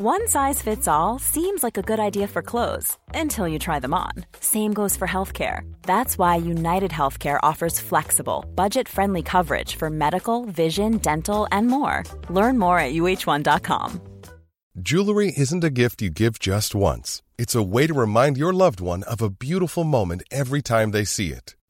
One size fits all seems like a good idea for clothes until you try them on. Same goes for healthcare. That's why United Healthcare offers flexible, budget friendly coverage for medical, vision, dental, and more. Learn more at uh1.com. Jewelry isn't a gift you give just once, it's a way to remind your loved one of a beautiful moment every time they see it.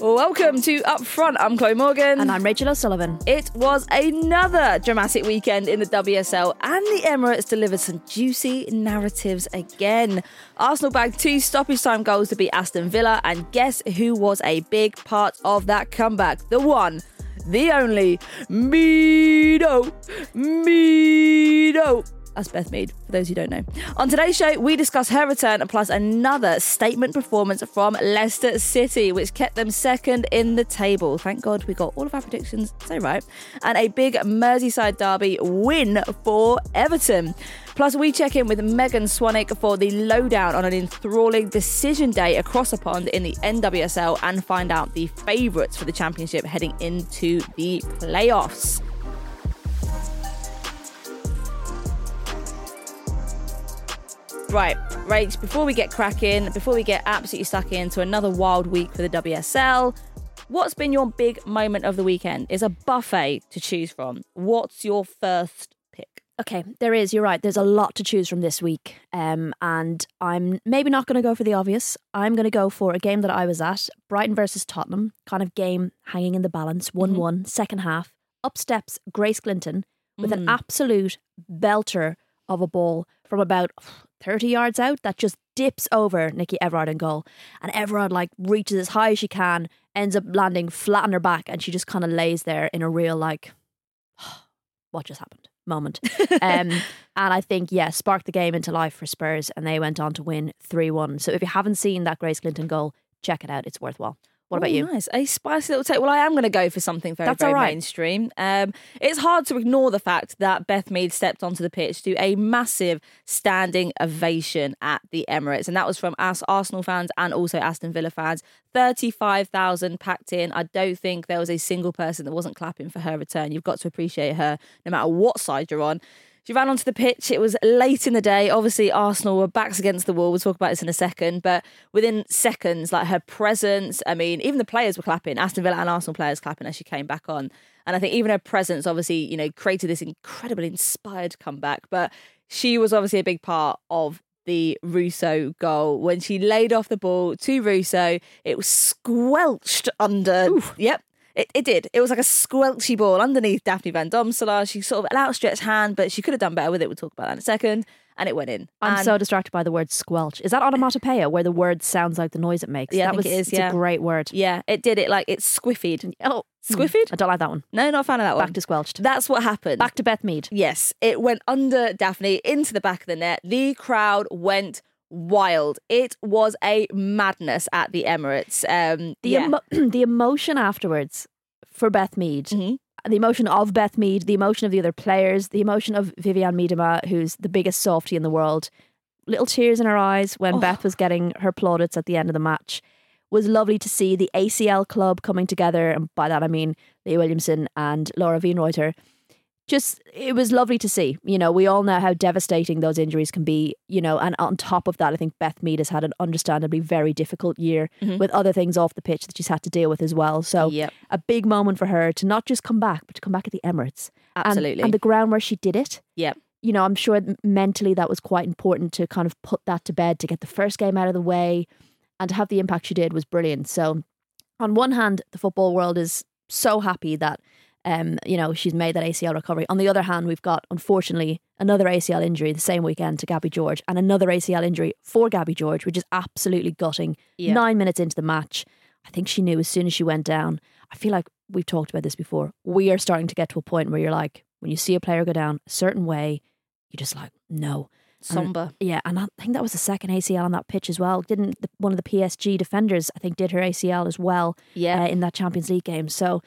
Welcome to Upfront. I'm Chloe Morgan. And I'm Rachel O'Sullivan. It was another dramatic weekend in the WSL, and the Emirates delivered some juicy narratives again. Arsenal bagged two stoppage time goals to beat Aston Villa, and guess who was a big part of that comeback? The one, the only, Meado. Meado. That's Beth Mead, for those who don't know. On today's show, we discuss her return plus another statement performance from Leicester City, which kept them second in the table. Thank God we got all of our predictions so right. And a big Merseyside derby win for Everton. Plus, we check in with Megan Swanick for the lowdown on an enthralling decision day across the pond in the NWSL and find out the favourites for the championship heading into the playoffs. Right, Rach, before we get cracking, before we get absolutely stuck into another wild week for the WSL, what's been your big moment of the weekend? Is a buffet to choose from. What's your first pick? Okay, there is. You're right. There's a lot to choose from this week. Um, and I'm maybe not going to go for the obvious. I'm going to go for a game that I was at Brighton versus Tottenham, kind of game hanging in the balance, 1 Mm-hmm. one, second half. Up steps Grace Clinton with Mm. an absolute belter of a ball from about 30 yards out that just dips over Nicky Evrard in goal. And Evrard like reaches as high as she can, ends up landing flat on her back, and she just kind of lays there in a real like, what just happened moment. um, and I think, yeah, sparked the game into life for Spurs, and they went on to win 3 1. So if you haven't seen that Grace Clinton goal, check it out. It's worthwhile. What about Ooh, you? Nice, a spicy little take. Well, I am going to go for something very, That's very right. mainstream. Um, it's hard to ignore the fact that Beth Mead stepped onto the pitch to a massive standing ovation at the Emirates, and that was from us Arsenal fans and also Aston Villa fans. Thirty-five thousand packed in. I don't think there was a single person that wasn't clapping for her return. You've got to appreciate her, no matter what side you're on. She ran onto the pitch. It was late in the day. Obviously, Arsenal were backs against the wall. We'll talk about this in a second. But within seconds, like her presence, I mean, even the players were clapping. Aston Villa and Arsenal players clapping as she came back on. And I think even her presence, obviously, you know, created this incredibly inspired comeback. But she was obviously a big part of the Russo goal. When she laid off the ball to Russo, it was squelched under. Yep. It, it did. It was like a squelchy ball underneath Daphne Van Domselaar. She sort of an outstretched hand, but she could have done better with it. We'll talk about that in a second. And it went in. I'm And- so distracted by the word squelch. Is that onomatopoeia where the word sounds like the noise it makes? Yeah, I that think was, it is, It's yeah. a great word. Yeah, it did it like it squiffied. Mm. Oh, Squiffied? Mm. I don't like that one. No, not a fan of that one. Back to squelched. That's what happened. Back to Beth Mead. Yes, it went under Daphne into the back of the net. The crowd went wild. It was a madness at the Emirates. Um, The yeah. emo- the emotion afterwards for Beth Mead Mhm. the emotion of Beth Mead, the emotion of the other players, the emotion of Vivianne Miedema, who's the biggest softie in the world. Little tears in her eyes when Oh. Beth was getting her plaudits at the end of the match. Was lovely to see the ACL club coming together, and by that I mean Leah Williamson and Laura Wienroither. Just it was lovely to see. You know, we all know how devastating those injuries can be. You know, and on top of that, I think Beth Mead has had an understandably very difficult year mm-hmm. with other things off the pitch that she's had to deal with as well. So Yep. a big moment for her to not just come back, but to come back at the Emirates. Absolutely. And, the ground where she did it. Yeah. You know, I'm sure mentally that was quite important to kind of put that to bed, to get the first game out of the way, and to have the impact she did was brilliant. So, on one hand, the football world is so happy that, um, you know, she's made that ACL recovery. On the other hand, we've got, unfortunately, another ACL injury the same weekend to Gabby George, and another ACL injury for Gabby George, which is absolutely gutting. Yeah. Nine minutes into the match, I think she knew as soon as she went down. I feel like we've talked about this before. We are starting to get to a point where you're like, when you see a player go down a certain way, you're just like, no. Somber. Yeah, and I think that was the second ACL on that pitch as well. Didn't the, one of the PSG defenders, I think, did her ACL as well Yeah. uh, in that Champions League game. So,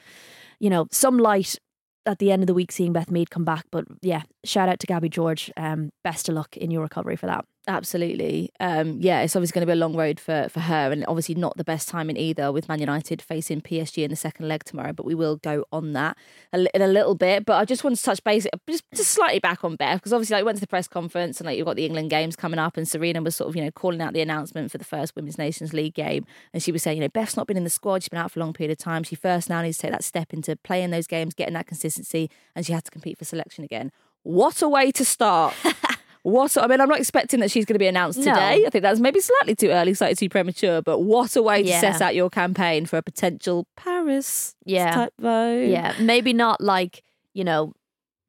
you know, some light at the end of the week seeing Beth Mead come back. But yeah, shout out to Gabby George. Um, best of luck in your recovery for that. Absolutely. Um, yeah, it's obviously going to be a long road for, for her, and obviously not the best timing either with Man United facing PSG in the second leg tomorrow. But we will go on that a in a little bit. But I just want to touch base, just, just slightly back on Beth, because obviously like, went to the press conference and like you've got the England games coming up, and Sarina was sort of you know calling out the announcement for the first Women's Nations League game, and she was saying you know Beth's not been in the squad, she's been out for a long period of time. She first now needs to take that step into playing those games, getting that consistency, and she had to compete for selection again. What a way to start! What I mean, I'm not expecting that she's going to be announced No. today. I think that's maybe slightly too early, slightly too premature. But what a way Yeah. to set out your campaign for a potential Paris Yeah. type vote. Yeah, maybe not like, you know,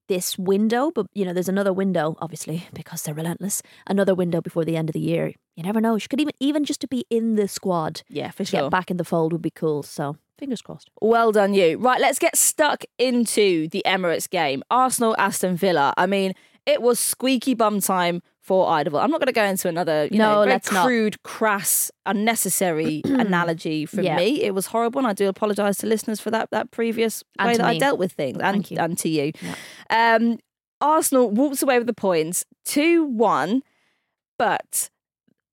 this window, but, you know, there's another window, obviously, because they're relentless. Another window before the end of the year. You never know. She could even, even just to be in the squad, yeah, for sure. get back in the fold would be cool. So fingers crossed. Well done, you. Right, let's get stuck into the Emirates game. Arsenal, Aston Villa. I mean, it was squeaky bum time for Eidevall. I'm not going to go into another, you No, know, very let's not. crude, crass, unnecessary analogy from Yeah. me. It was horrible, and I do apologise to listeners for that that previous And way that I dealt with things, and Thank you. and to you. Um, Arsenal walks away with the points, two one, but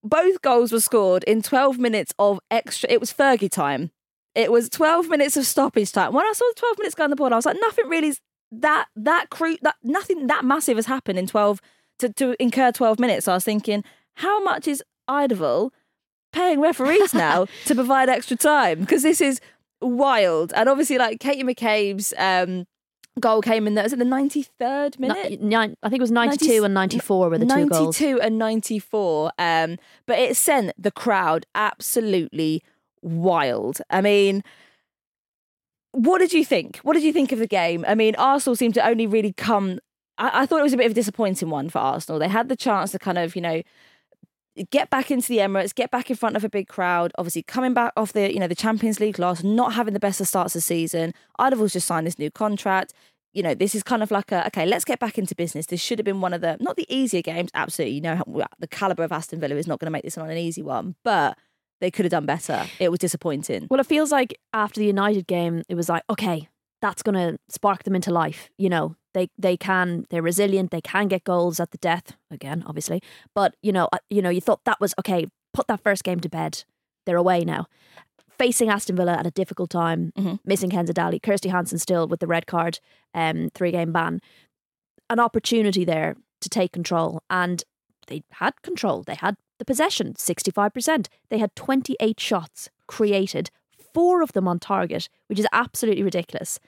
both goals were scored in 12 minutes of extra. It was Fergie time. It was 12 minutes of stoppage time. When I saw the 12 minutes go on the board, I was like, nothing really that that cru- that nothing that massive has happened in 12 to, to incur 12 minutes. So I was thinking, how much is Eidevall paying referees now to provide extra time? Because this is wild. And obviously, like Katie McCabe's um, goal came in. The, was it the 93rd minute? I think it was 92 90 and 94 were the two goals 92 goals. and 94. Um, but it sent the crowd absolutely wild. I mean, what did you think? What did you think of the game? I mean, Arsenal seemed to only really come. I, I thought it was a bit of a disappointing one for Arsenal. They had the chance to kind of, you know, get back into the Emirates, get back in front of a big crowd. Obviously, coming back off the you know the Champions League loss, not having the best of starts of the season. Eidevall's just signed this new contract. You know, this is kind of like a okay, let's get back into business. This should have been one of the not the easier games. Absolutely, you know the caliber of Aston Villa is not going to make this one an easy one, but they could have done better. It was disappointing. Well, it feels like after the United game, it was like, okay, that's going to spark them into life. You know, they they can, they're resilient, they can get goals at the death again, obviously. But you know, uh, you know, you thought that was okay. Put that first game to bed. They're away now. Facing Aston Villa at a difficult time, missing Kenza Dali, Kirsty Hanson still with the red card, um, three game ban. An opportunity there to take control, and they had control. They had the possession, 65%. They had 28 shots created, four of them on target, which is absolutely ridiculous.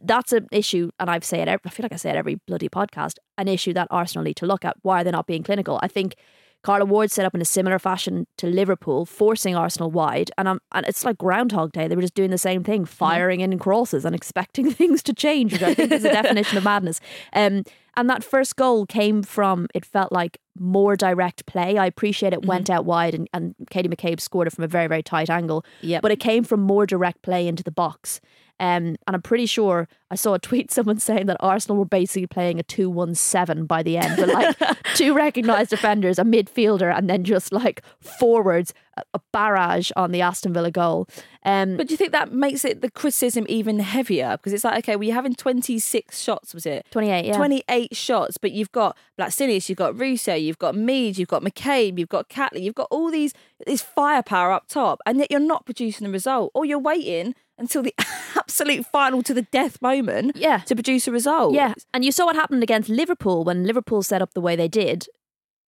That's an issue, and I've said, it. I feel like I say it every bloody podcast, an issue that Arsenal need to look at. Why are they not being clinical? I think Carla Ward set up in a similar fashion to Liverpool, forcing Arsenal wide, and um, and it's like Groundhog Day. They were just doing the same thing, firing in crosses and expecting things to change, which I think is a definition of madness. Um, and that first goal came from it felt like more direct play. I appreciate it went out wide, and, and Katie McCabe scored it from a very very tight angle. Yep. but it came from more direct play into the box. Um, and I'm pretty sure I saw a tweet someone saying that Arsenal were basically playing a 2 1 7 by the end with like two recognised defenders, a midfielder, and then just like forwards, a barrage on the Aston Villa goal. Um, But do you think that makes it the criticism even heavier? Because it's like, okay, well, you're having 26 shots, was it? 28, yeah. 28 shots, but you've got Blackstenius, you've got Russo, you've got Mead, you've got McCabe, you've got Catley, you've got all these this firepower up top, and yet you're not producing the result, or you're waiting until the absolute final to the death moment Yeah. to produce a result. Yeah, and you saw what happened against Liverpool when Liverpool set up the way they did.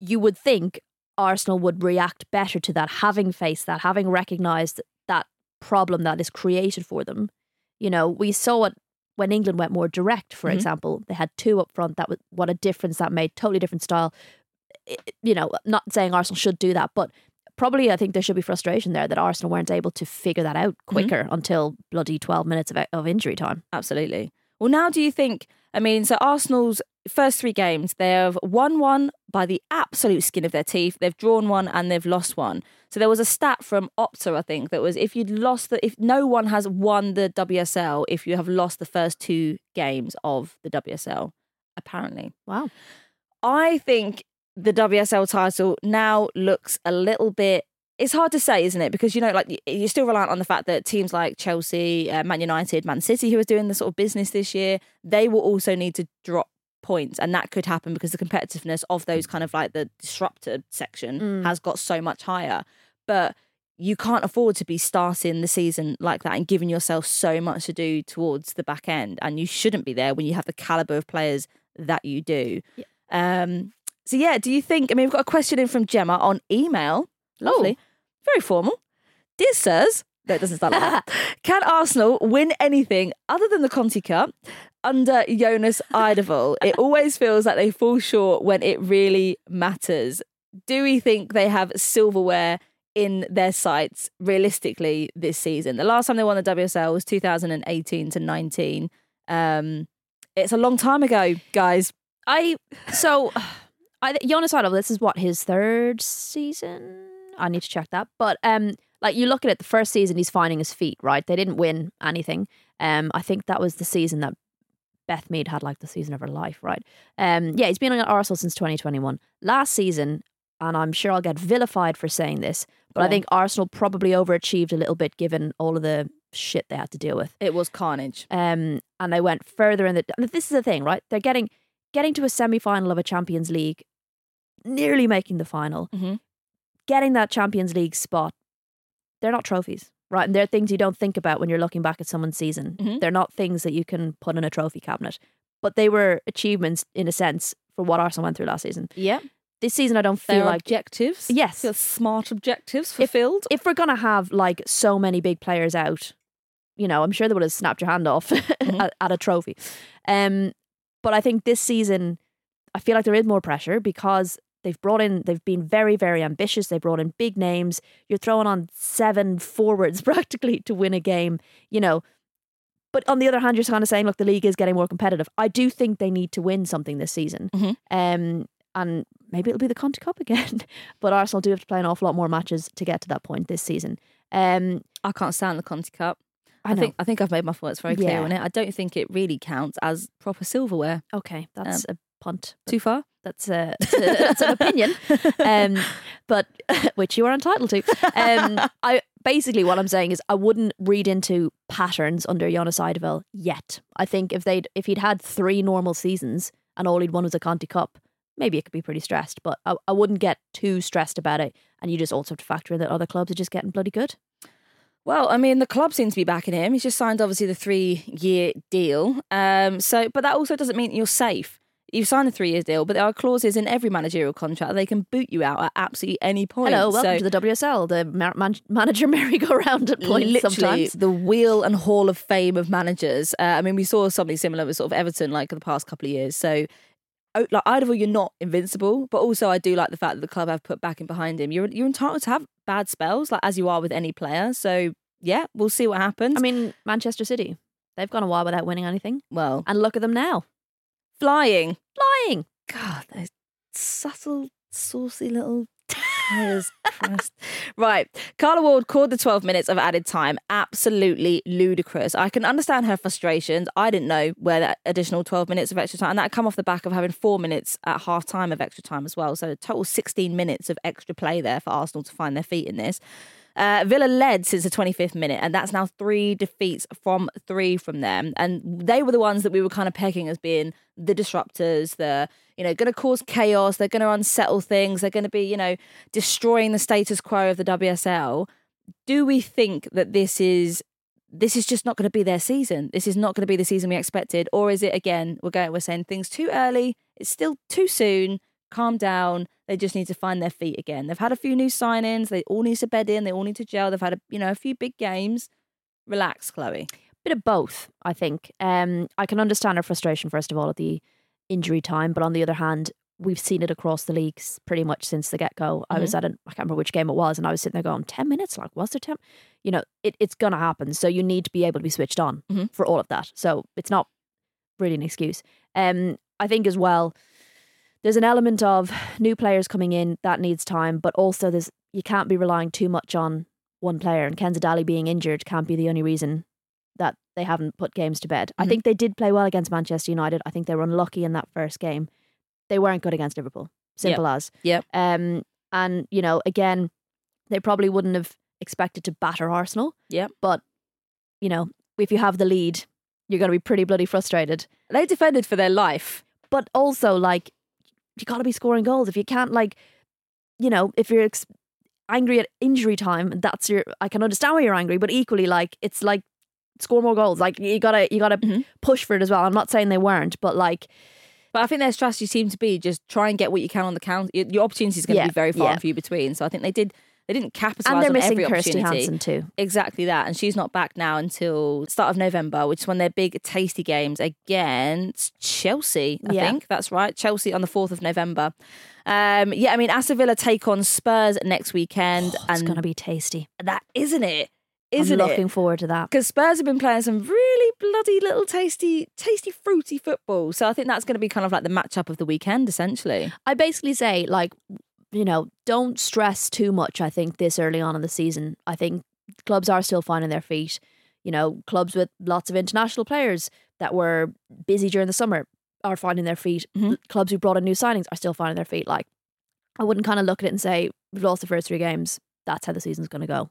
You would think Arsenal would react better to that, having faced that, having recognised problem that is created for them. You know, we saw it when England went more direct, for Mhm. example. They had two up front. That was what a difference that made. Totally different style. I- You know, not saying Arsenal should do that, but probably I think there should be frustration there that Arsenal weren't able to figure that out quicker until bloody twelve minutes of, of injury time. Absolutely. Well, now do you think? I mean, so Arsenal's first three games, they have won one by the absolute skin of their teeth. They've drawn one and they've lost one. So there was a stat from Opta, I think, that was if you'd lost the, if no one has won the WSL, if you have lost the first two games of the WSL, apparently. Wow. I think the WSL title now looks a little bit. It's hard to say, isn't it? Because you know, like you're still reliant on the fact that teams like Chelsea, uh, Man United, Man City, who are doing the sort of business this year, they will also need to drop points, and that could happen because the competitiveness of those kind of like the disrupted section Mm. has got so much higher. But you can't afford to be starting the season like that and giving yourself so much to do towards the back end, and you shouldn't be there when you have the caliber of players that you do. Um, so yeah, do you think? I mean, we've got a question in from Gemma on email. Lovely, very formal. Dear sirs, no, it doesn't start like that. Can Arsenal win anything other than the Conti Cup under Jonas Eidevall? It always feels like they fall short when it really matters. Do we think they have silverware in their sights realistically this season? The last time they won the WSL was 2018 to 19. Um, it's a long time ago, guys. I so I Jonas Idol. This is what his third season. I need to check that, but um, like you look at it, the first season he's finding his feet. Right, they didn't win anything. Um, I think that was the season that Beth Mead had like the season of her life. Right. Um, yeah, he's been on Arsenal since 2021. Last season, and I'm sure I'll get vilified for saying this, but Go I think Arsenal probably overachieved a little bit given all of the shit they had to deal with. It was carnage. Um, and they went further in the. This is the thing, right? They're getting getting to a semi final of a Champions League, nearly making the final, Mhm. getting that Champions League spot. They're not trophies, right? And they're things you don't think about when you're looking back at someone's season. Mhm. They're not things that you can put in a trophy cabinet, but they were achievements in a sense for what Arsenal went through last season. Yeah. This season, I don't Their feel like objectives. Yes. Feel smart objectives fulfilled. if we're gonna have like so many big players out, you know, I'm sure they would have snapped your hand off Mm-hmm. at, at a trophy. Um, but I think this season, I feel like there is more pressure because they've brought in, they've been very, very ambitious. They brought in big names. You're throwing on seven forwards practically to win a game, you know. But on the other hand, you're kind of saying, look, the league is getting more competitive. I do think they need to win something this season. Mhm. Um, and maybe it'll be the Conti Cup again. but Arsenal do have to play an awful lot more matches to get to that point this season. Um, I can't stand the Conti Cup. I, I, think I think I've made my thoughts very clear Yeah. on it. I don't think it really counts as proper silverware. okay, that's a punt. Too far? That's a, that's, a, that's an opinion, um, but which you are entitled to. Um, I basically what I'm saying is I wouldn't read into patterns under Jonas Eidevall yet. I think if they'd if he'd had three normal seasons and all he'd won was a Conti Cup, maybe it could be pretty stressed. But I, I wouldn't get too stressed about it. And you just also have to factor in that other clubs are just getting bloody good. Well, I mean, the club seems to be backing him. He's just signed, obviously, the three-year deal. Um, so, but that also doesn't mean you're safe. You've signed a three-year deal, but there are clauses in every managerial contract that they can boot you out at absolutely any point. Hello, welcome so, to the WSL, the man- manager merry-go-round at points literally sometimes. the wheel and hall of fame of managers. Uh, I mean, we saw something similar with sort of Everton like the past couple of years. So, like either you're not invincible, but also I do like the fact that the club have put backing behind him. You're you're entitled to have bad spells, like as you are with any player. So yeah, we'll see what happens. I mean, Manchester City, they've gone a while without winning anything. well, And look at them now. flying. Flying. God, those subtle, saucy little. Right. Carla Ward called the 12 minutes of added time absolutely ludicrous. I can understand her frustrations. I didn't know where that additional 12 minutes of extra time, and that come off the back of having four minutes at half time of extra time as well. So a total 16 minutes of extra play there for Arsenal to find their feet in this. Uh, Villa led since the 25th minute, and that's now three defeats from three from them. And they were the ones that we were kind of pegging as being the disruptors, the you know, going to cause chaos. They're going to unsettle things. They're going to be, you know, destroying the status quo of the WSL. Do we think that this is this is just not going to be their season? This is not going to be the season we expected, or is it again? We're going. We're saying things too early. It's still too soon. Calm down. They just need to find their feet again. They've had a few new signings. They all need to bed in. They all need to gel. They've had a you know a few big games. Relax, Chloe. Bit of both, I think. Um, I can understand her frustration first of all at the injury time, but on the other hand, we've seen it across the leagues pretty much since the get go. I was at an I can't remember which game it was, and I was sitting there going, 10 minutes? Like, was there 10? You know, it, it's going to happen. So you need to be able to be switched on Mhm. for all of that. So it's not really an excuse. Um, I think as well, there's an element of new players coming in that needs time, but also there's you can't be relying too much on one player. And Kenza Dali being injured can't be the only reason that they haven't put games to bed. I Mhm. think they did play well against Manchester United. I think they were unlucky in that first game. They weren't good against Liverpool. Simple as. Yeah. Um, and you know, again, they probably wouldn't have expected to batter Arsenal. Yeah. But you know, if you have the lead, you're going to be pretty bloody frustrated. They defended for their life. But also, like, you got to be scoring goals. If you can't, like, you know, if you're ex- angry at injury time, that's your. I can understand why you're angry, but equally, like, it's like score more goals. Like, you gotta, you gotta Mhm. push for it as well. I'm not saying they weren't, but like, But I think their strategy seemed to be just try and get what you can on the count. Your opportunity is going to Yeah, be very far yeah. and few between. So I think they did. They didn't capitalize and they're on missing every Kirsty opportunity. Hanson too. Exactly that, and she's not back now until start of November, which is when their big tasty games against Chelsea. I Yeah. think that's right. Chelsea on the fourth of November. Um, yeah, I mean Aston Villa take on Spurs next weekend, It's and going to be tasty. that isn't it, isn't I'm it? looking forward to that. because Spurs have been playing some really bloody little tasty, tasty, fruity football. So I think that's going to be kind of like the matchup of the weekend, essentially. I basically say, like, you know, don't stress too much. I think this early on in the season, I think clubs are still finding their feet. You know, clubs with lots of international players that were busy during the summer are finding their feet. Mhm. Clubs who brought in new signings are still finding their feet. Like, I wouldn't kind of look at it and say we've lost the first three games. That's how the season's going to go.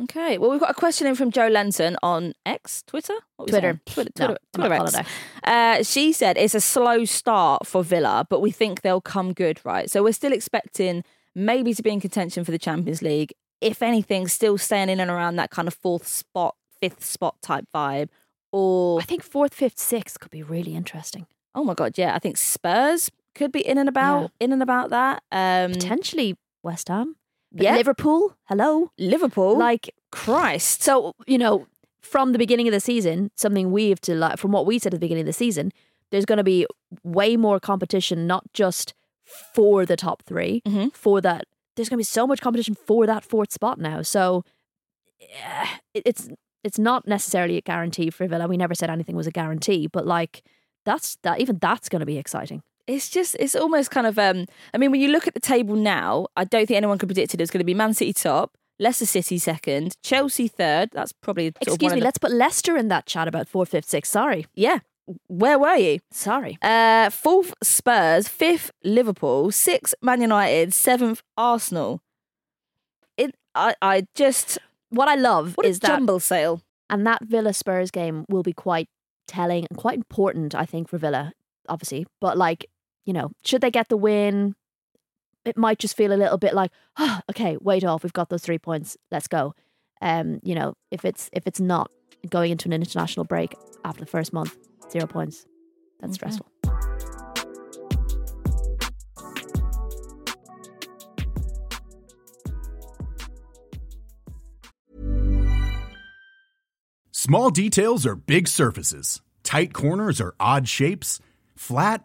Okay, well, we've got a question in from Joe Lenton on X, Twitter, What we Twitter. Twitter, No, Twitter, I'm not Twitter calling X. Uh, she said it's a slow start for Villa, but we think they'll come good, right? So we're still expecting maybe to be in contention for the Champions League. If anything, still staying in and around that kind of fourth spot, fifth spot type vibe. Or I think fourth, fifth, sixth could be really interesting. oh my god, yeah, I think Spurs could be in and about, in and about that. Um, Potentially West Ham. Yeah, Liverpool. Hello. Liverpool. Like, Christ. So, you know, from the beginning of the season, something we have to like from what we said at the beginning of the season, there's going to be way more competition, not just for the top 3 Mhm. for that. There's going to be so much competition for that fourth spot now. So, eh, it- it's it's not necessarily a guarantee for Villa. We never said anything was a guarantee, but like that's that even that's going to be exciting. It's just, it's almost kind of, um, I mean, when you look at the table now, I don't think anyone could predict it. It's going to be Man City top, Leicester City second, Chelsea third. That's probably sort of Excuse me, the- let's put Leicester in that chat about fourth, fifth, sixth. Sorry, yeah. Where were you? sorry. Uh, fourth Spurs, fifth Liverpool, sixth Man United, seventh Arsenal. It, I, I just What I love what a is that jumble sale. And that Villa Spurs game will be quite telling and quite important, I think, for Villa, obviously. But like, you know, should they get the win, it might just feel a little bit like, oh, okay, wait off, we've got those three points, let's go. Um, you know, if it's if it's not going into an international break after the first month, zero points, that's Okay. stressful. Small details are big surfaces. Tight corners are odd shapes. Flat,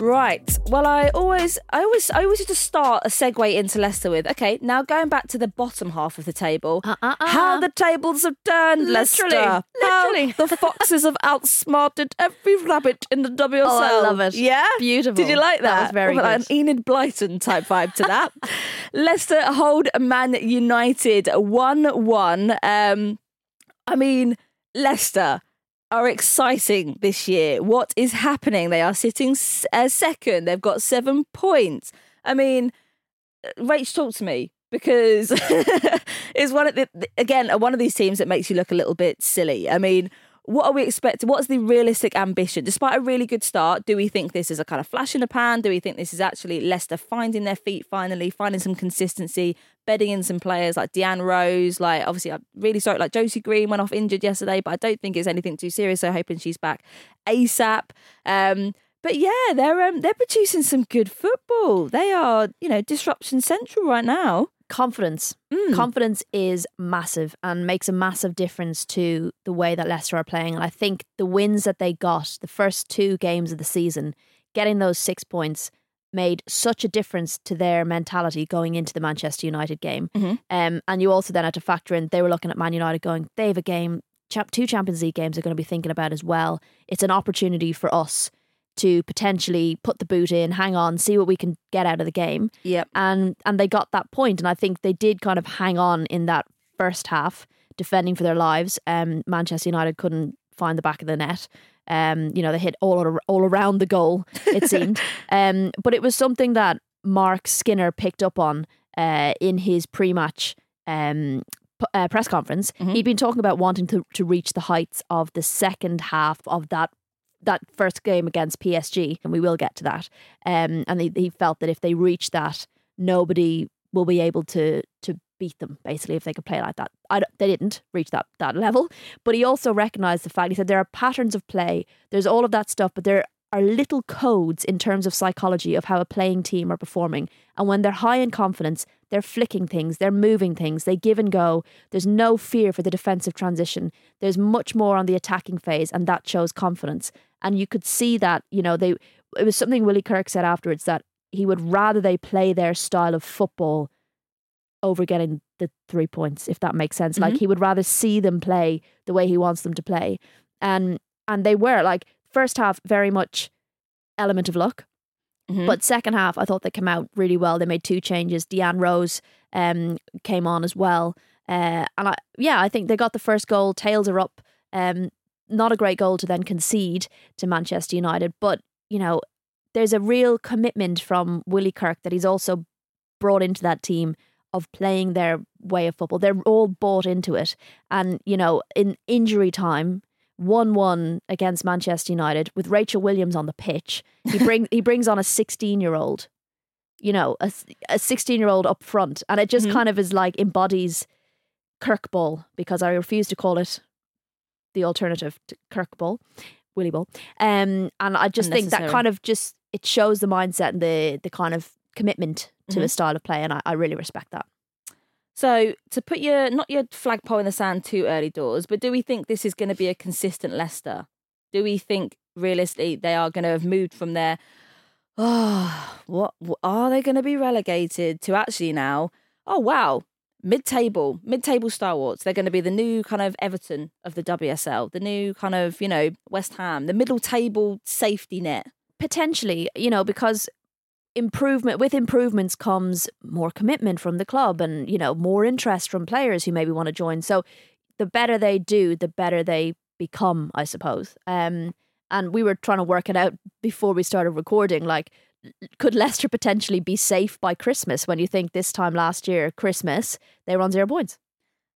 Right. Well, I always, I always, I always used to start a segue into Leicester with, okay, now going back to the bottom half of the table, Uh, uh, uh. how the tables have turned, Literally, Leicester. literally. How the foxes have outsmarted every rabbit in the WSL. Oh, I love it. Yeah, Beautiful. Did you like that? That was very Well, good. An Enid Blyton type vibe to that. Leicester hold Man United one-one. Um, I mean, Leicester are exciting this year. What is happening? They are sitting second. They've got seven points. I mean, uh, Rach, talk to me because it's one of the again one of these teams that makes you look a little bit silly. I mean. What are we expecting? What's the realistic ambition? Despite a really good start, do we think this is a kind of flash in the pan? Do we think this is actually Leicester finding their feet finally, finding some consistency, bedding in some players like Deanne Rose? Like, obviously, I'm really sorry. Like, Josie Green went off injured yesterday, but I don't think it's anything too serious. So, hoping she's back ASAP. Um, but yeah, they're um, they're producing some good football. They are, you know, disruption central right now. Confidence. Confidence is massive and makes a massive difference to the way that Leicester are playing. And I think the wins that they got, the first two games of the season, getting those six points made such a difference to their mentality going into the Manchester United game. Um, and you also then had to factor in they were looking at Man United going, they have a game, champ- two Champions League games they're going to be thinking about as well. It's an opportunity for us to potentially put the boot in, hang on, see what we can get out of the game. Yep. and and they got that point and I think they did kind of hang on in that first half defending for their lives. Um Manchester United couldn't find the back of the net. Um you know they hit all all around the goal it seemed. Um but it was something that Mark Skinner picked up on uh in his pre-match um uh, press conference. He'd been talking about wanting to to reach the heights of the second half of that that first game against PSG, and we will get to that. Um, and he, he felt that if they reach that, nobody will be able to to beat them. Basically, if they could play like that, they didn't reach that that level. But he also recognised the fact. He said there are patterns of play. There's all of that stuff, but there are little codes in terms of psychology of how a playing team are performing. And when they're high in confidence, they're flicking things, they're moving things, they give and go. There's no fear for the defensive transition. There's much more on the attacking phase, and that shows confidence. And you could see that, you know, they it was something Willie Kirk said afterwards that he would rather they play their style of football over getting the three points, if that makes sense. Like he would rather see them play the way he wants them to play. And and they were like first half very much element of luck. But second half, I thought they came out really well. They made two changes. Deanne Rose um, came on as well, uh, and I yeah, I think they got the first goal. Tails are up. Um, not a great goal to then concede to Manchester United, but you know, there's a real commitment from Willie Kirk that he's also brought into that team of playing their way of football. They're all bought into it, and you know, in injury time, one-one against Manchester United with Rachel Williams on the pitch. He bring he brings on a sixteen-year-old, you know, a a sixteen-year-old up front, and it just mm-hmm. kind of is like embodies Kirk ball because I refuse to call it the alternative to Kirk ball, Willie ball. Um, and I just think that kind of just it shows the mindset and the the kind of commitment to a style of play, and I, I really respect that. So to put your not your flagpole in the sand too early doors, but do we think this is going to be a consistent Leicester? Do we think realistically they are going to have moved from there? Oh, what are they going to be relegated to? Actually, now, oh wow, mid-table, mid-table stalwarts. They're going to be the new kind of Everton of the WSL, the new kind of you know West Ham, the middle table safety net. potentially, you know, because improvement with improvements comes more commitment from the club and you know more interest from players who maybe want to join. So the better they do, the better they become, I suppose. Um, and we were trying to work it out before we started recording. Like, could Leicester potentially be safe by Christmas? When you think this time last year, Christmas, they were on zero points.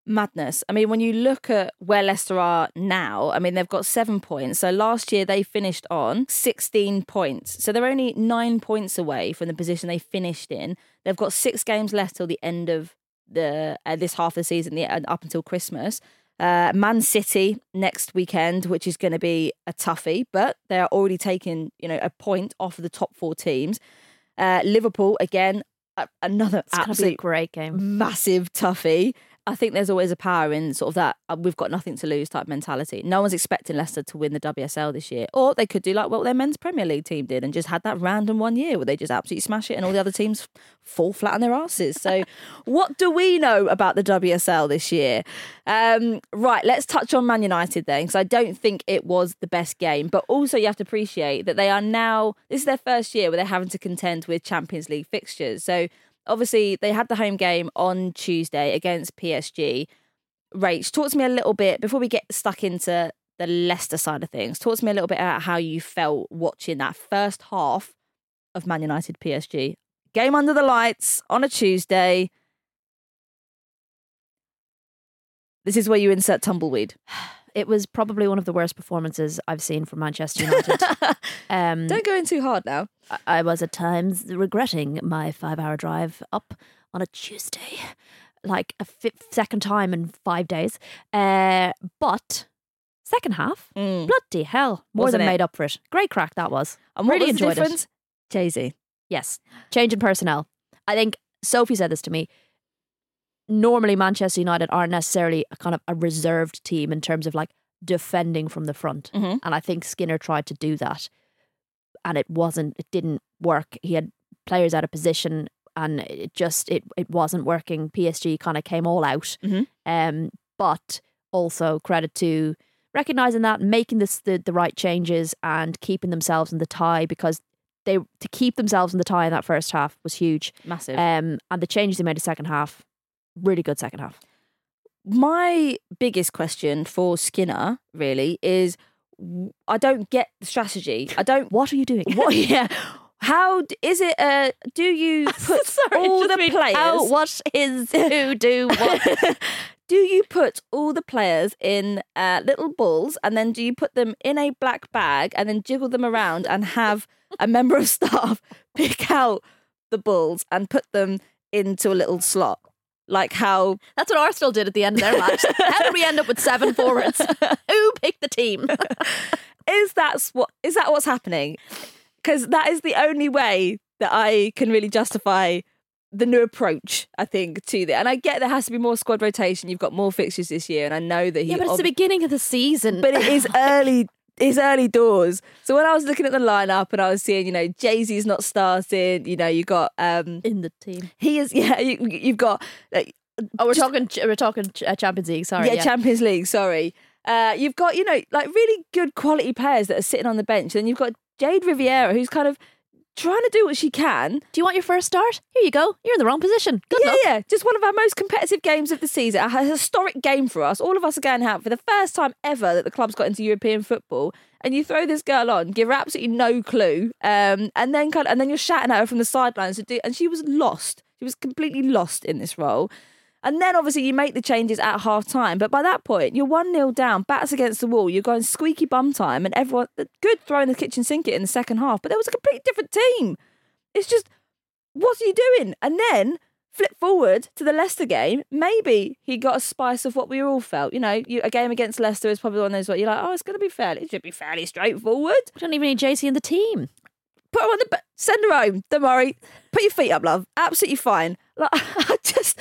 madness. I mean, when you look at where Leicester are now, I mean, they've got seven points. So last year they finished on 16 points. So they're only nine points away from the position they finished in. They've got six games left till the end of the uh, this half of the season, the, uh, up until Christmas. Uh, Man City next weekend, which is going to be a toughie, but they are already taking you know a point off of the top four teams. Uh, Liverpool again, a- another It's going be a absolute great game. massive toughie. I think there's always a power in sort of that uh, we've got nothing to lose type mentality. No one's expecting Leicester to win the WSL this year. Or they could do like what their men's Premier League team did and just had that random one year where they just absolutely smash it and all the other teams fall flat on their asses. So, what do we know about the WSL this year? Um, right, let's touch on Man United then, because I don't think it was the best game. But also, you have to appreciate that they are now, this is their first year where they're having to contend with Champions League fixtures. So, obviously they had the home game on Tuesday against PSG. Rach, talk to me a little bit before we get stuck into the Leicester side of things. Talk to me a little bit about how you felt watching that first half of Man United PSG. Game under the lights on a Tuesday. This is where you insert tumbleweed. It was probably one of the worst performances I've seen from Manchester United. um, Don't go in too hard now. I- I was at times regretting my five hour drive up on a Tuesday, like a second time in five days. Uh, but second half, Mm. bloody hell, more Wasn't than it? made up for it. Great crack that was. And really was the enjoyed difference? it. Geyse. Yes, change in personnel. I think Sophie said this to me. Normally, Manchester United aren't necessarily a kind of a reserved team in terms of like defending from the front, Mhm. and I think Skinner tried to do that, and it wasn't. It didn't work. He had players out of position, and it just it it wasn't working. PSG kind of came all out, Mhm. um, but also credit to recognizing that, making this the the right changes, and keeping themselves in the tie because they to keep themselves in the tie in that first half was huge. Massive. Um, and the changes they made in the second half, really good second half. my biggest question for Skinner really is I don't get the strategy. I don't What are you doing? what yeah how is it uh do you put Sorry, all the players how- what is who do what? do you put all the players in uh, little balls and then do you put them in a black bag and then jiggle them around and have a member of staff pick out the balls and put them into a little slot like how That's what Arsenal did at the end of their match. How did we end up with seven forwards? who picked the team? is that what is that what's happening? Because that is the only way that I can really justify the new approach. I think to that, and I get there has to be more squad rotation. You've got more fixtures this year, and I know that he. yeah, but it's the beginning of the season. but it is early. It's early doors. So when I was looking at the lineup and I was seeing, you know, Geyse's not starting. You know, you got um in the team. he is yeah. You, you've got like Oh, we're Just- talking. We're talking uh, Champions League. Sorry. yeah, Yeah, Champions League. Sorry, uh, you've got you know like really good quality players that are sitting on the bench. Then you've got Jayde Riviere, who's kind of trying to do what she can. Do you want your first start? Here you go. You're in the wrong position. Good yeah, luck. yeah, just one of our most competitive games of the season. A historic game for us. All of us are going out for the first time ever that the club's got into European football. And you throw this girl on, give her absolutely no clue, um, and then kind of, and then you're shouting at her from the sidelines to do. And she was lost. She was completely lost in this role. And then obviously you make the changes at half time. But by that point, you're 1 0 down, bats against the wall, you're going squeaky bum time, and everyone, good throwing the kitchen sink it in the second half. But there was a completely different team. It's just, what are you doing? And then flip forward to the Leicester game, maybe he got a spice of what we all felt. You know, you, a game against Leicester is probably one of those where you're like, oh, it's going to be fairly, it should be fairly straightforward. We don't even need Geyse in the team. Put her on the, send her home. Don't worry. Put your feet up, love. Absolutely fine. Like, I just,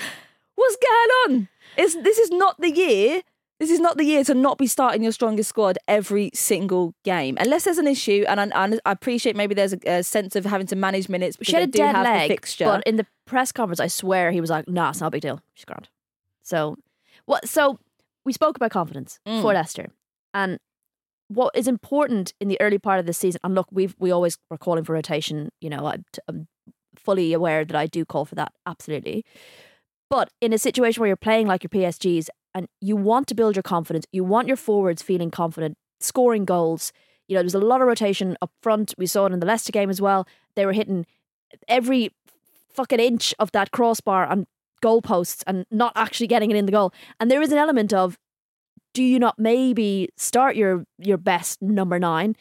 what's going on? It's, this is not the year. This is not the year to not be starting your strongest squad every single game, unless there's an issue. And I, I appreciate maybe there's a, a sense of having to manage minutes. She had a dead leg, but in the press conference, I swear he was like, "Nah, it's not a big deal. She's grand." So, what? So we spoke about confidence Mm. for Leicester, and what is important in the early part of the season. And look, we've we always were calling for rotation. You know, I'm, I'm fully aware that I do call for that absolutely. But in a situation where you're playing like your PSGs and you want to build your confidence, you want your forwards feeling confident, scoring goals. You know, there's a lot of rotation up front. We saw it in the Leicester game as well. They were hitting every fucking inch of that crossbar and goalposts and not actually getting it in the goal. And there is an element of do you not maybe start your your best number nine,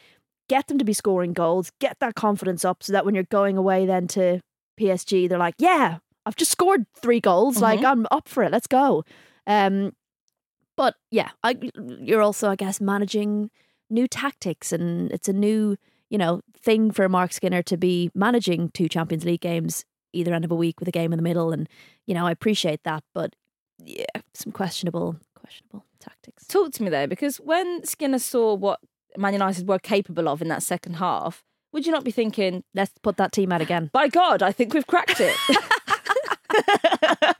get them to be scoring goals, get that confidence up so that when you're going away then to PSG, they're like, Yeah, I've just scored three goals. Like I'm up for it. Let's go. Um but yeah, I you're also, I guess, managing new tactics and it's a new, you know, thing for Mark Skinner to be managing two Champions League games either end of a week with a game in the middle and you know, I appreciate that, but yeah, some questionable questionable tactics. Talk to me though, because when Skinner saw what Man United were capable of in that second half, would you not be thinking, Let's put that team out again. by God, I think we've cracked it?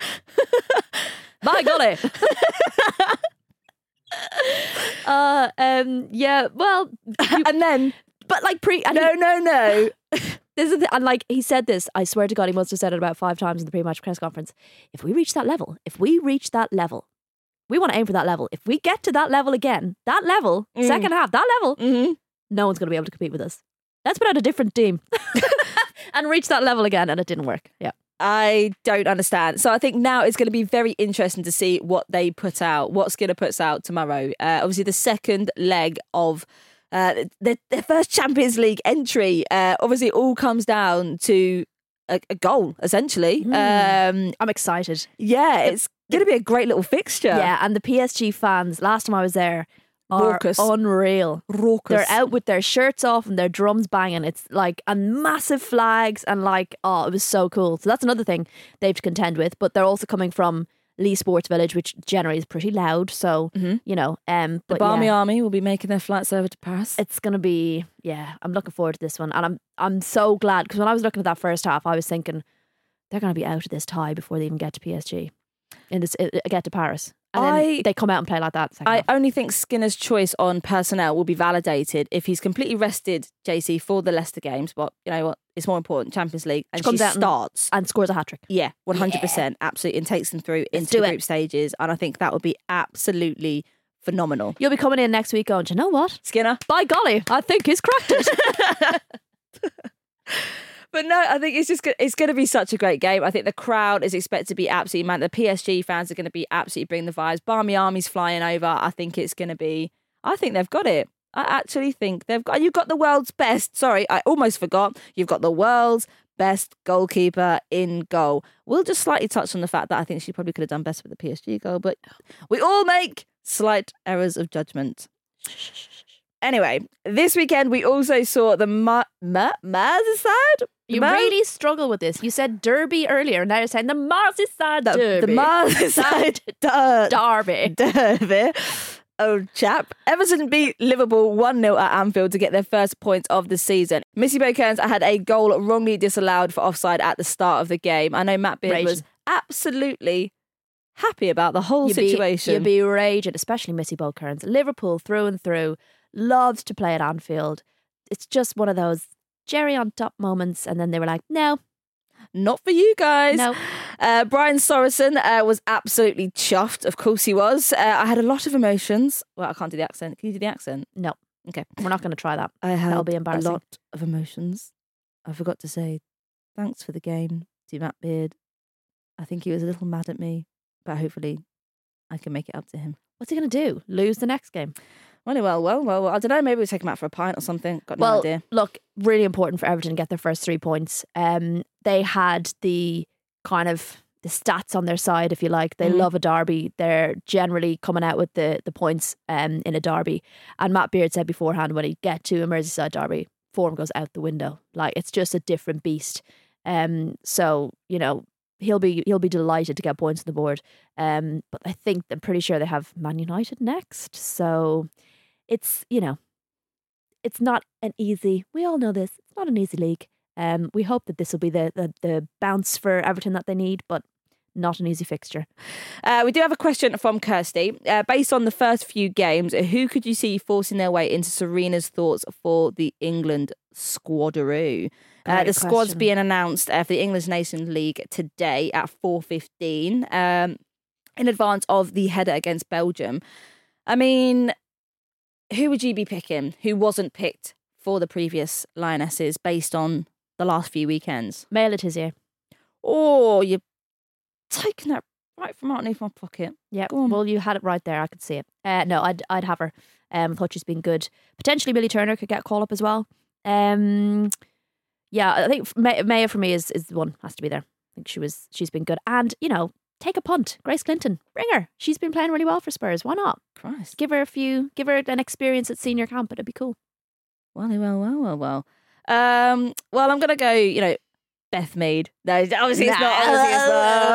By golly. uh um yeah, well and then, but like pre and no, no, no. This is the, and like he said this, I swear to God, he must have said it about five times in the pre-match press conference. If we reach that level, if we reach that level, we want to aim for that level. If we get to that level again, that level, Mm. second half, that level, Mhm. no one's going to be able to compete with us. Let's put out a different team and reach that level again, and it didn't work. Yeah, I don't understand. So I think now it's going to be very interesting to see what they put out, what Skinner puts out tomorrow. Uh, obviously, the second leg of uh, the, their first Champions League entry. Uh, obviously, it all comes down to a, a goal, essentially. Um, I'm excited. yeah, it's going to be a great little fixture. Yeah, and the PSG fans. Last time I was there, are Raucous. unreal. Raucous. They're out with their shirts off and their drums banging. It's like and massive flags and like oh, it was so cool. So that's another thing they've to contend with. But they're also coming from Leigh Sports Village, which generally is pretty loud. So you know, um, The but Barmy yeah, Army will be making their flights over to Paris. it's gonna be yeah. I'm looking forward to this one, and I'm I'm so glad because when I was looking at that first half, I was thinking they're gonna be out of this tie before they even get to PSG, in this get to Paris. And I- they come out and play like that. I half. only think Skinner's choice on personnel will be validated if he's completely rested Geyse for the Leicester games. But you know what? It's more important. Champions League, and She comes she out and- starts. and scores a hat trick. yeah, one hundred percent, absolutely, and takes them through into do the it. group stages. And I think that would be absolutely phenomenal. You'll be coming in next week going, "Do you know what? Skinner, By golly, I think he's cracked it. But no, I think it's just it's going to be such a great game. I think the crowd is expected to be absolutely mad. The PSG fans are going to be absolutely bring the vibes. Barmy Army's flying over. I think it's going to be. I think they've got it. I actually think they've got. You've got the world's best. Sorry, I almost forgot. You've got the world's best goalkeeper in goal. We'll just slightly touch on the fact that I think she probably could have done better with the PSG goal, but we all make slight errors of judgment. Anyway, this weekend we also saw the Ma- Merseyside. You really struggle with this. You said Derby earlier, and now you're saying the Merseyside the, Derby. the Merseyside der- Derby. Derby. Old oh, chap. Everton beat Liverpool 1 0 at Anfield to get their first points of the season. Missy Kearns had a goal wrongly disallowed for offside at the start of the game. I know Matt Beard was absolutely happy about the whole You'd be- situation. You'd be raging, especially Missy Bo Kearns. Liverpool through and through, loves to play at Anfield. It's just one of those Jerry on top moments, and then they were like, no, Not for you guys. No. Uh, Brian Sorensen uh, was absolutely chuffed. Of course he was. Uh, I had a lot of emotions. Well, I can't do the accent. Can you do the accent? no. Okay. We're not going to try that. I had That'll be embarrassing. a lot of emotions. I forgot to say thanks for the game to Matt Beard. I think he was a little mad at me, but hopefully I can make it up to him. What's he going to do? Lose the next game? Well, well, well, well, I don't know. Maybe we'll take him out for a pint or something. Got no well, idea. look, really important for Everton to get their first three points. Um, they had the kind of the stats on their side, if you like. They Mhm. love a derby. They're generally coming out with the the points um in a derby. And Matt Beard said beforehand when he get to a Merseyside derby, form goes out the window. Like it's just a different beast. Um, so you know. he'll be he'll be delighted to get points on the board. Um, but I think I'm pretty sure they have Man United next, so it's you know, it's not an easy. We all know this. It's not an easy league. Um, we hope that this will be the, the the bounce for Everton that they need, but not an easy fixture. Uh, we do have a question from Kirsty. Uh, based on the first few games, who could you see forcing their way into Sarina's thoughts for the England squadaroo? Uh, the squad's question. being announced uh, for the English Nations League today at 4.15 um, in advance of the header against Belgium. I mean, who would you be picking who wasn't picked for the previous Lionesses based on the last few weekends? Maya Le Tissier. Oh, you're taking that right from underneath my pocket. Yeah. Well, you had it right there. I could see it. Uh, no, I'd I'd have her. Um, I thought she's been good. Potentially, Millie Turner could get a call up as well. Um, yeah, I think May- Maya for me is is the one has to be there. I think she was she's been good, and you know, take a punt. Grace Clinton, bring her. She's been playing really well for Spurs. Why not? Christ. Give her a few. Give her an experience at senior camp. It'd be cool. Well, well, well, well, well. Um, well, I'm gonna go. You know, Beth Mead. No, obviously it's not. Obviously it's not.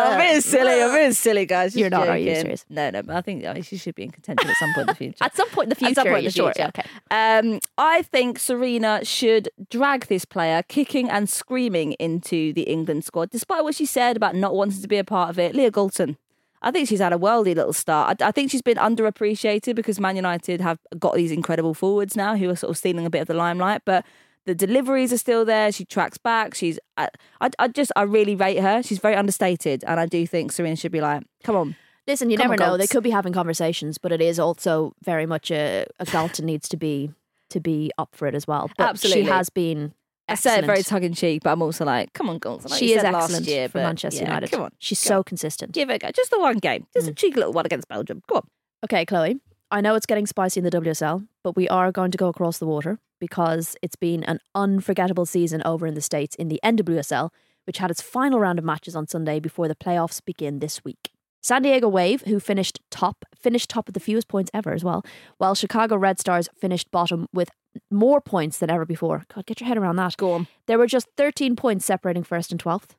Being silly, guys. You're not, are you joking. serious? No, no. But I think mean, she should be in contention at some point in the future. At some point in the future. At some point in the sure, future. yeah, okay. Um, I think Sarina should drag this player kicking and screaming into the England squad, despite what she said about not wanting to be a part of it. Leah Galton. I think she's had a worldy little start. I, I think she's been underappreciated because Man United have got these incredible forwards now who are sort of stealing a bit of the limelight, but the deliveries are still there. She tracks back. She's, I, I, I just, I really rate her. She's very understated, and I do think Sarina should be like, come on, Listen, you Come never on, know. They could be having conversations, but it is also very much a, a Galton needs to be to be up for it as well. But Absolutely. she has been. I say it very excellent. tongue in cheek, but I'm also like, come on, girls. I know she is said last excellent year, for Manchester yeah, United. Come on, She's go so on. consistent. give it a go. Just the one game, just a Mm. cheeky little one against Belgium. Go on. Okay, Chloe. I know it's getting spicy in the WSL, but we are going to go across the water because it's been an unforgettable season over in the States in the NWSL, which had its final round of matches on Sunday before the playoffs begin this week. San Diego Wave, who finished top, finished top with the fewest points ever as well, while Chicago Red Stars finished bottom with more points than ever before. God, get your head around that. Go on. There were just 13 points separating first and 12th.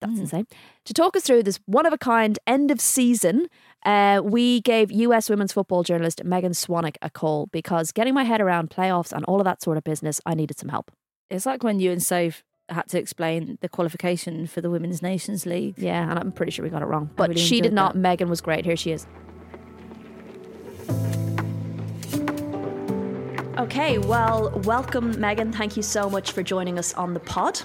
That's Mm. insane. To talk us through this one of a kind end of season, uh, we gave US women's football journalist Megan Swanick a call because getting my head around playoffs and all of that sort of business, I needed some help. It's like when you and Soph had to explain the qualification for the Women's Nations League. Yeah, and I'm pretty sure we got it wrong. But really she did not. that. Megan was great. Here she is. Okay, well, welcome, Megan. Thank you so much for joining us on the pod.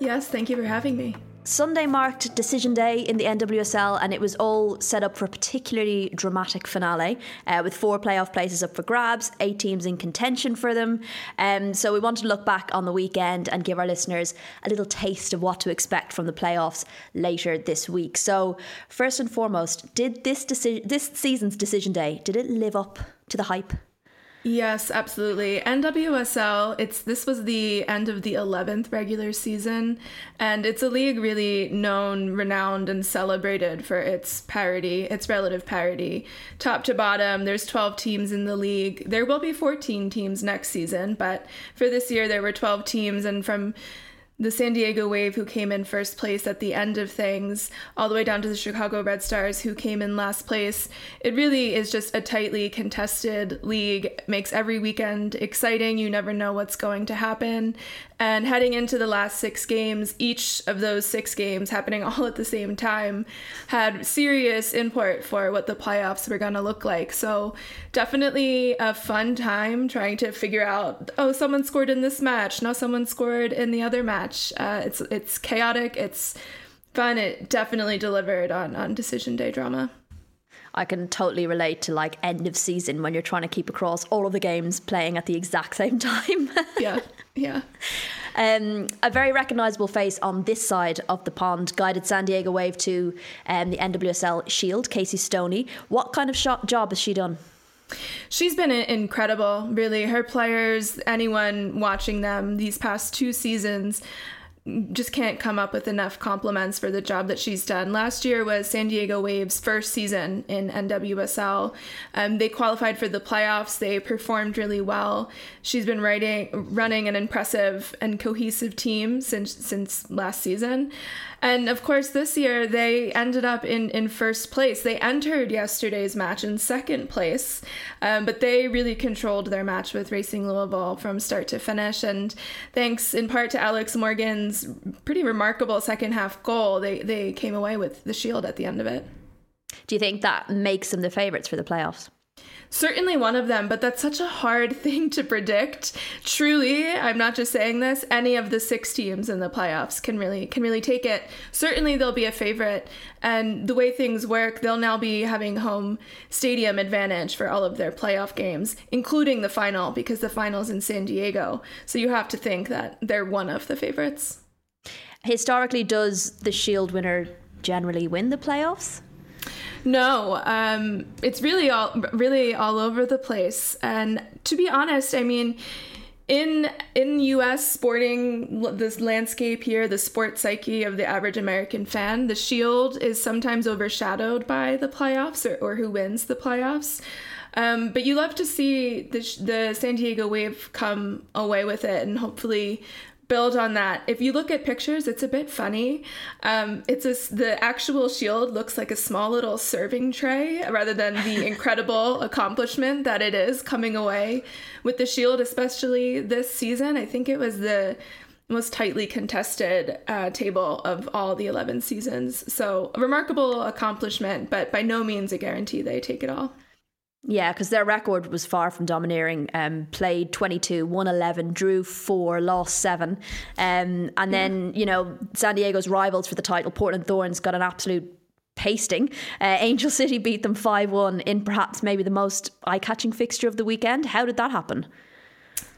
Yes, thank you for having me. Sunday marked decision day in the NWSL, and it was all set up for a particularly dramatic finale uh, with four playoff places up for grabs, eight teams in contention for them. Um, so, we want to look back on the weekend and give our listeners a little taste of what to expect from the playoffs later this week. So, first and foremost, did this deci- this season's decision day did it live up to the hype? Yes, absolutely. NWSL, it's this was the end of the 11th regular season and it's a league really known, renowned and celebrated for its parity, its relative parity. Top to bottom, there's 12 teams in the league. There will be 14 teams next season, but for this year there were 12 teams and from the San Diego Wave, who came in first place at the end of things, all the way down to the Chicago Red Stars, who came in last place. It really is just a tightly contested league, makes every weekend exciting. You never know what's going to happen. And heading into the last six games, each of those six games happening all at the same time had serious import for what the playoffs were going to look like. So, definitely a fun time trying to figure out oh, someone scored in this match, now someone scored in the other match. Uh, it's, it's chaotic, it's fun. It definitely delivered on, on decision day drama. I can totally relate to like end of season when you're trying to keep across all of the games playing at the exact same time. Yeah, yeah. Um, a very recognisable face on this side of the pond guided San Diego Wave to um, the NWSL Shield, Casey Stoney. What kind of shot job has she done? She's been incredible, really. Her players, anyone watching them these past two seasons, just can't come up with enough compliments for the job that she's done. Last year was San Diego Wave's first season in NWSL. Um, they qualified for the playoffs. They performed really well. She's been writing, running an impressive and cohesive team since since last season. And of course, this year they ended up in, in first place. They entered yesterday's match in second place, um, but they really controlled their match with Racing Louisville from start to finish. And thanks in part to Alex Morgan's pretty remarkable second half goal, they, they came away with the shield at the end of it. Do you think that makes them the favourites for the playoffs? Certainly one of them, but that's such a hard thing to predict. Truly, I'm not just saying this, any of the six teams in the playoffs can really can really take it. Certainly they'll be a favorite and the way things work, they'll now be having home stadium advantage for all of their playoff games, including the final because the final's in San Diego. So you have to think that they're one of the favorites. Historically, does the Shield winner generally win the playoffs? No, um, it's really all really all over the place. And to be honest, I mean, in in U.S. sporting this landscape here, the sport psyche of the average American fan, the Shield is sometimes overshadowed by the playoffs or, or who wins the playoffs. Um, but you love to see the, the San Diego Wave come away with it and hopefully build on that. If you look at pictures, it's a bit funny. Um, it's a, the actual shield looks like a small little serving tray rather than the incredible accomplishment that it is coming away with the shield, especially this season. I think it was the most tightly contested uh, table of all the 11 seasons. So, a remarkable accomplishment, but by no means a guarantee they take it all. Yeah, because their record was far from domineering. Um, played 22, won 11, drew 4, lost 7. Um, and then, you know, San Diego's rivals for the title, Portland Thorns, got an absolute pasting. Uh, Angel City beat them 5 1 in perhaps maybe the most eye catching fixture of the weekend. How did that happen?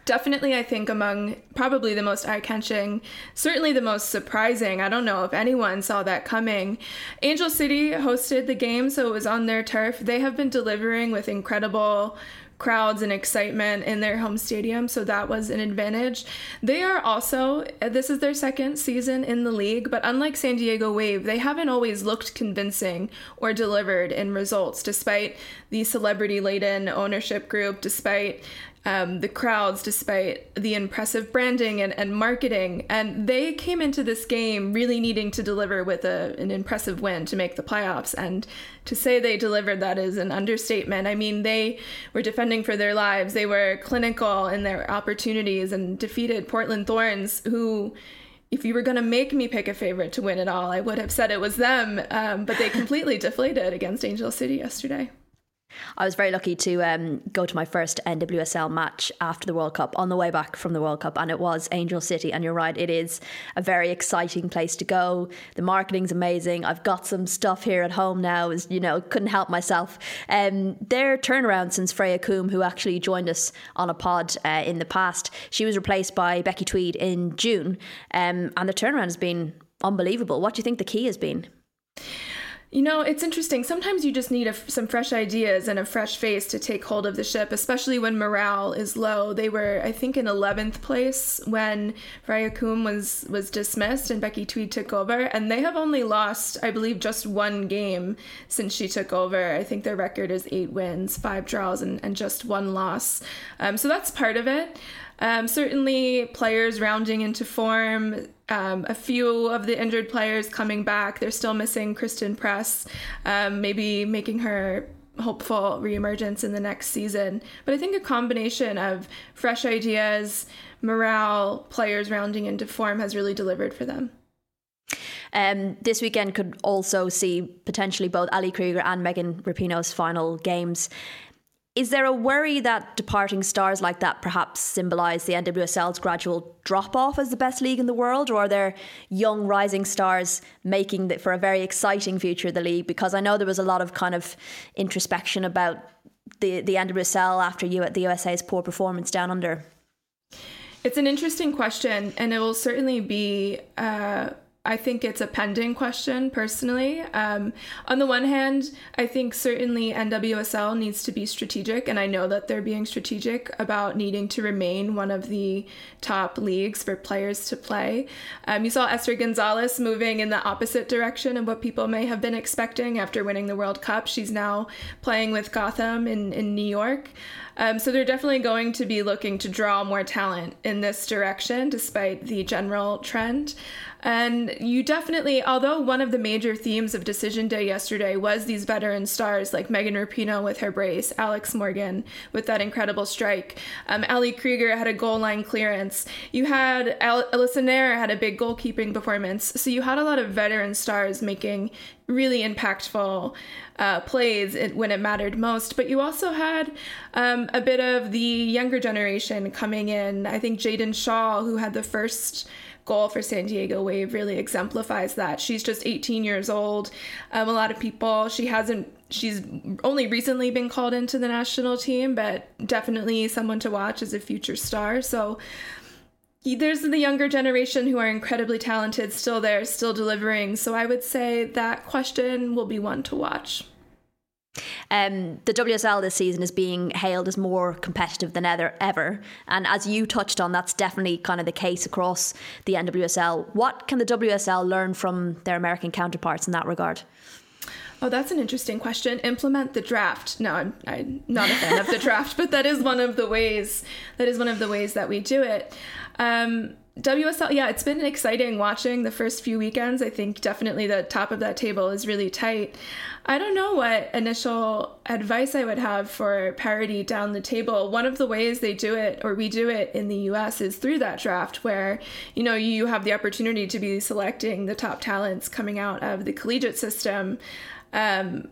Definitely i think among probably the most eye-catching certainly the most surprising i don't know if anyone saw that coming angel city hosted the game so it was on their turf they have been delivering with incredible crowds and excitement in their home stadium, so that was an advantage. They are also, uh, this is their second season in the league, but unlike San Diego Wave, they haven't always looked convincing or delivered in results, despite the celebrity laden ownership group, despite um, the crowds, despite the impressive branding and, and marketing. And they came into this game really needing to deliver with a, an impressive win to make the playoffs. And to say they delivered that is an understatement. I mean, they were defending for their lives, they were clinical in their opportunities and defeated Portland Thorns, who if you were going to make me pick a favorite to win it all, I would have said it was them. Um, but they completely deflated against Angel City yesterday. I was very lucky to um, go to my first NWSL match after the World Cup on the way back from the World Cup, and it was Angel City. And you're right, it is a very exciting place to go. The marketing's amazing. I've got some stuff here at home now. Is you know couldn't help myself. Um, their turnaround since Freya Coombe, who actually joined us on a pod uh, in the past, she was replaced by Becki Tweed in June, um, and the turnaround has been unbelievable. What do you think the key has been? You know, it's interesting. Sometimes you just need a, some fresh ideas and a fresh face to take hold of the ship, especially when morale is low. They were, I think, in 11th place when Coombe was, was dismissed and Becki Tweed took over. And they have only lost, I believe, just one game since she took over. I think their record is eight wins, five draws, and, and just one loss. Um, so that's part of it. Um, certainly, players rounding into form. Um, a few of the injured players coming back. They're still missing Christen Press, um, maybe making her hopeful reemergence in the next season. But I think a combination of fresh ideas, morale, players rounding into form has really delivered for them. Um, this weekend could also see potentially both Ali Krieger and Megan Rapinoe's final games. Is there a worry that departing stars like that perhaps symbolise the NWSL's gradual drop off as the best league in the world, or are there young rising stars making for a very exciting future of the league? Because I know there was a lot of kind of introspection about the the NWSL after you at the USA's poor performance down under. It's an interesting question, and it will certainly be. Uh, I think it's a pending question personally. Um, on the one hand, I think certainly NWSL needs to be strategic, and I know that they're being strategic about needing to remain one of the top leagues for players to play. Um, you saw Esther Gonzalez moving in the opposite direction of what people may have been expecting after winning the World Cup. She's now playing with Gotham in, in New York. Um, so they're definitely going to be looking to draw more talent in this direction, despite the general trend. And you definitely, although one of the major themes of Decision Day yesterday was these veteran stars like Megan Rapinoe with her brace, Alex Morgan with that incredible strike, um, Krieger had a goal line clearance. You had Al- Alyssa Naeher had a big goalkeeping performance. So you had a lot of veteran stars making really impactful uh, plays when it mattered most. But you also had um, a bit of the younger generation coming in. I think Jaedyn Shaw, who had the first goal for San Diego Wave really exemplifies that. She's just 18 years old. Um, a lot of people, she hasn't, she's only recently been called into the national team, but definitely someone to watch as a future star. So there's the younger generation who are incredibly talented, still there, still delivering. So I would say that question will be one to watch. Um, the WSL this season is being hailed as more competitive than ever, ever. And as you touched on, that's definitely kind of the case across the NWSL. What can the WSL learn from their American counterparts in that regard? Oh, that's an interesting question. Implement the draft. No, I'm, I'm not a fan of the draft, but that is one of the ways. That is one of the ways that we do it. Um, WSL, yeah, it's been exciting watching the first few weekends. I think definitely the top of that table is really tight. I don't know what initial advice I would have for parity down the table. One of the ways they do it, or we do it in the US, is through that draft where, you know, you have the opportunity to be selecting the top talents coming out of the collegiate system. Um,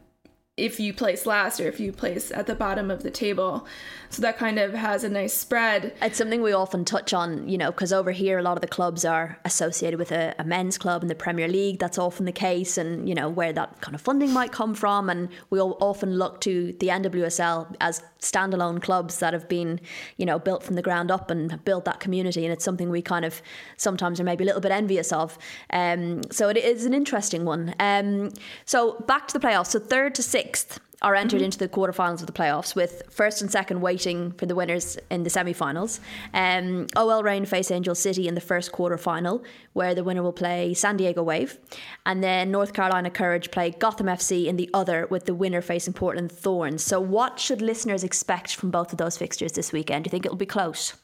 if you place last or if you place at the bottom of the table. So that kind of has a nice spread. It's something we often touch on, you know, because over here a lot of the clubs are associated with a, a, men's club in the Premier League. That's often the case, and you know where that kind of funding might come from. And we often look to the NWSL as standalone clubs that have been, you know, built from the ground up and built that community. And it's something we kind of sometimes are maybe a little bit envious of. Um, so it is an interesting one. Um, so back to the playoffs. So third to sixth are entered mm-hmm. into the quarterfinals of the playoffs, with first and second waiting for the winners in the semi-finals. Um, OL Reign face Angel City in the first quarterfinal, where the winner will play San Diego Wave, and then North Carolina Courage play Gotham FC in the other, with the winner facing Portland Thorns. So, what should listeners expect from both of those fixtures this weekend? Do you think it'll be close?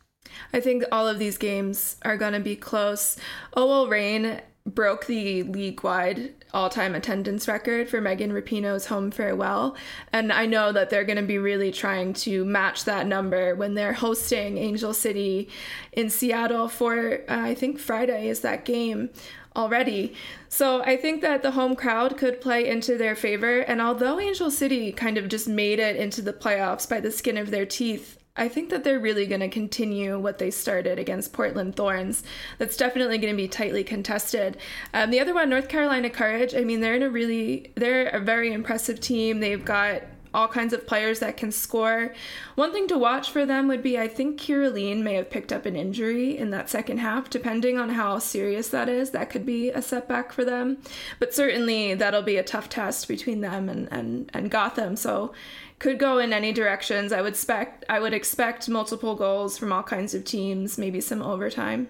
I think all of these games are going to be close. OL Reign broke the league wide all time attendance record for Megan Rapinoe's home farewell. And I know that they're going to be really trying to match that number when they're hosting Angel City in Seattle for, uh, I think Friday is that game already. So I think that the home crowd could play into their favor. And although Angel City kind of just made it into the playoffs by the skin of their teeth, I think that they're really going to continue what they started against Portland Thorns. That's definitely going to be tightly contested. Um, the other one, North Carolina Courage. I mean, they're in a really, they're a very impressive team. They've got all kinds of players that can score. One thing to watch for them would be I think Kerolin may have picked up an injury in that second half. Depending on how serious that is, that could be a setback for them. But certainly that'll be a tough test between them and, and, and Gotham. So could go in any directions. I would expect I would expect multiple goals from all kinds of teams, maybe some overtime.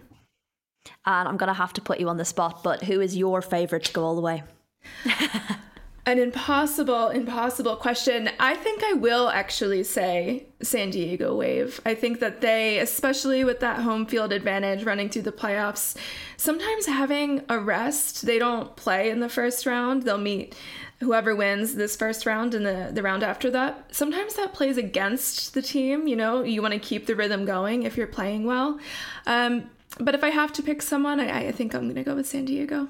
And I'm gonna have to put you on the spot, but who is your favourite to go all the way? An impossible, impossible question. I think I will actually say San Diego Wave. I think that they, especially with that home field advantage running through the playoffs, sometimes having a rest, they don't play in the first round. They'll meet whoever wins this first round and the, the round after that, sometimes that plays against the team. You know, you want to keep the rhythm going if you're playing well. Um, but if I have to pick someone, I, I think I'm going to go with San Diego.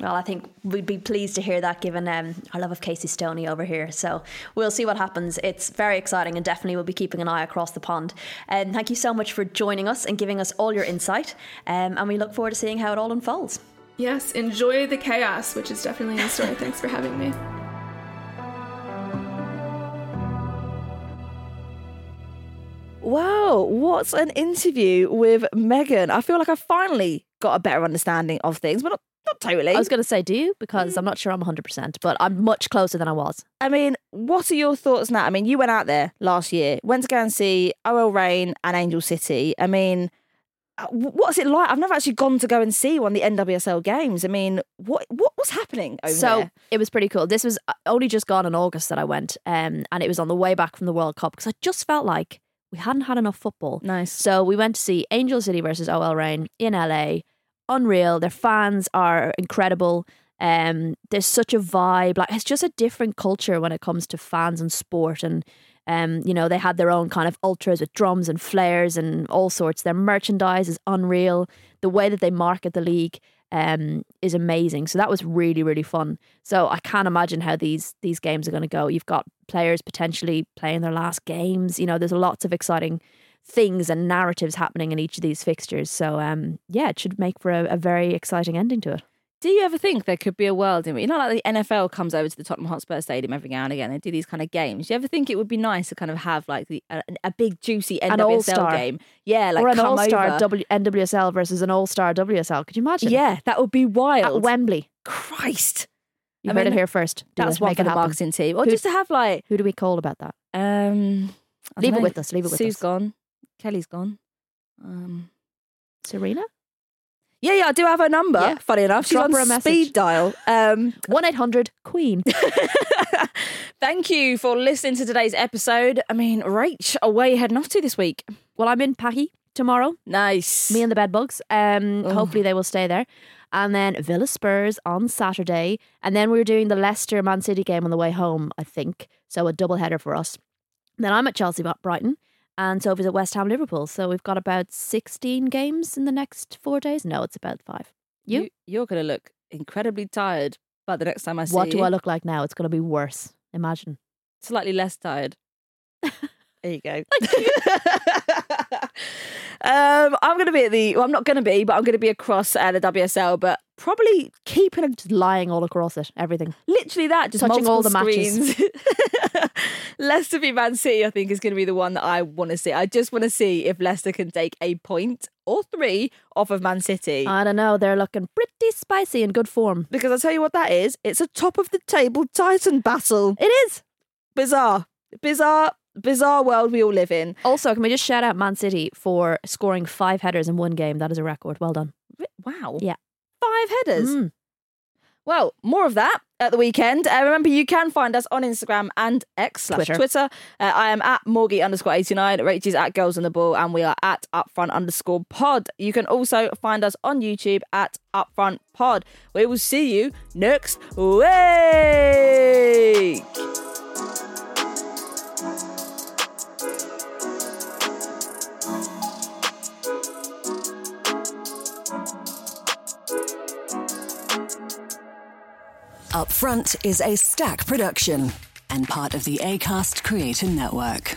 Well, I think we'd be pleased to hear that given um, our love of Casey Stoney over here. So we'll see what happens. It's very exciting and definitely we'll be keeping an eye across the pond. And um, thank you so much for joining us and giving us all your insight. Um, and we look forward to seeing how it all unfolds. Yes, enjoy the chaos, which is definitely in store. Thanks for having me. Wow, what an interview with Megan. I feel like I finally got a better understanding of things. But not not totally. I was going to say, do you? Because mm. I'm not sure I'm 100%, but I'm much closer than I was. I mean, what are your thoughts now? I mean, you went out there last year, went to go and see OL Reign and Angel City. I mean, wh- what's it like? I've never actually gone to go and see one of the NWSL games. I mean, what what was happening over so there? it was pretty cool. This was uh, only just gone in August that I went, um, and it was on the way back from the World Cup because I just felt like we hadn't had enough football. Nice. So we went to see Angel City versus OL Reign in LA. Unreal. Their fans are incredible. Um, there's such a vibe. Like it's just a different culture when it comes to fans and sport. And um, you know, they had their own kind of ultras with drums and flares and all sorts. Their merchandise is unreal. The way that they market the league um, is amazing. So that was really, really fun. So I can't imagine how these these games are going to go. You've got players potentially playing their last games. You know, there's lots of exciting things and narratives happening in each of these fixtures. So um, yeah, it should make for a, a very exciting ending to it. Do you ever think there could be a world in which, you know, like the NFL comes over to the Tottenham Hotspur Stadium every now and again and do these kind of games? Do you ever think it would be nice to kind of have like the a, a big juicy NWSL game? Yeah, like or an all star w- NWSL versus an all star WSL. Could you imagine? Yeah, that would be wild. At. Wembley. Christ, You I heard mean, it here first. Do that's one for the happen. marketing team, or Who- just to have like Who do we call about that? um, Leave don't it with us. Leave it with Sue's us. Sue's gone, Kelly's gone. Um, Sarina? Yeah, yeah, I do have her number. Yeah. Funny enough, she's Drop on her a message. speed dial. Um, 1 800 Queen. thank you for listening to today's episode. I mean, Rach, away heading off to this week. well, I'm in Packy tomorrow. Nice. Me and the bedbugs. Um, Oh. hopefully they will stay there. And then Villa Spurs on Saturday. And then we're doing the Leicester Man City game on the way home, I think. So a double header for us. Then I'm at Chelsea Brighton. And Sophie's at West Ham Liverpool. So we've got about 16 games in the next four days. No, it's about five. You? You, are going to look incredibly tired by the next time I see what you. do I look like now? It's going to be worse. Imagine. Slightly less tired. there you go. um, I'm going to be at the. Well, I'm not going to be, but I'm going to be across uh, the WSL, but probably keeping Just lying all across it, everything. literally that, just Touching all the multiple matches. screens. Leicester v Man City, I think, is going to be the one that I want to see. I just want to see if Leicester can take a point or three off of Man City. I don't know. They're looking pretty spicy in good form. because I'll tell you what that is. It's a top of the table Titan battle. It is. Bizarre. Bizarre, bizarre world we all live in. Also, can we just shout out Man City for scoring five headers in one game? That is a record. Well done. Wow. Yeah. Five headers. Mm. Well, more of that at the weekend. Uh, remember, you can find us on Instagram and X slash Twitter. Twitter. Uh, I am at Morgie underscore 89. Rachel's at Girls on the Ball. And we are at Upfront underscore pod. You can also find us on YouTube at Upfront Pod. We will see you next week. Upfront is Acast production and part of the ACAST Creator Network.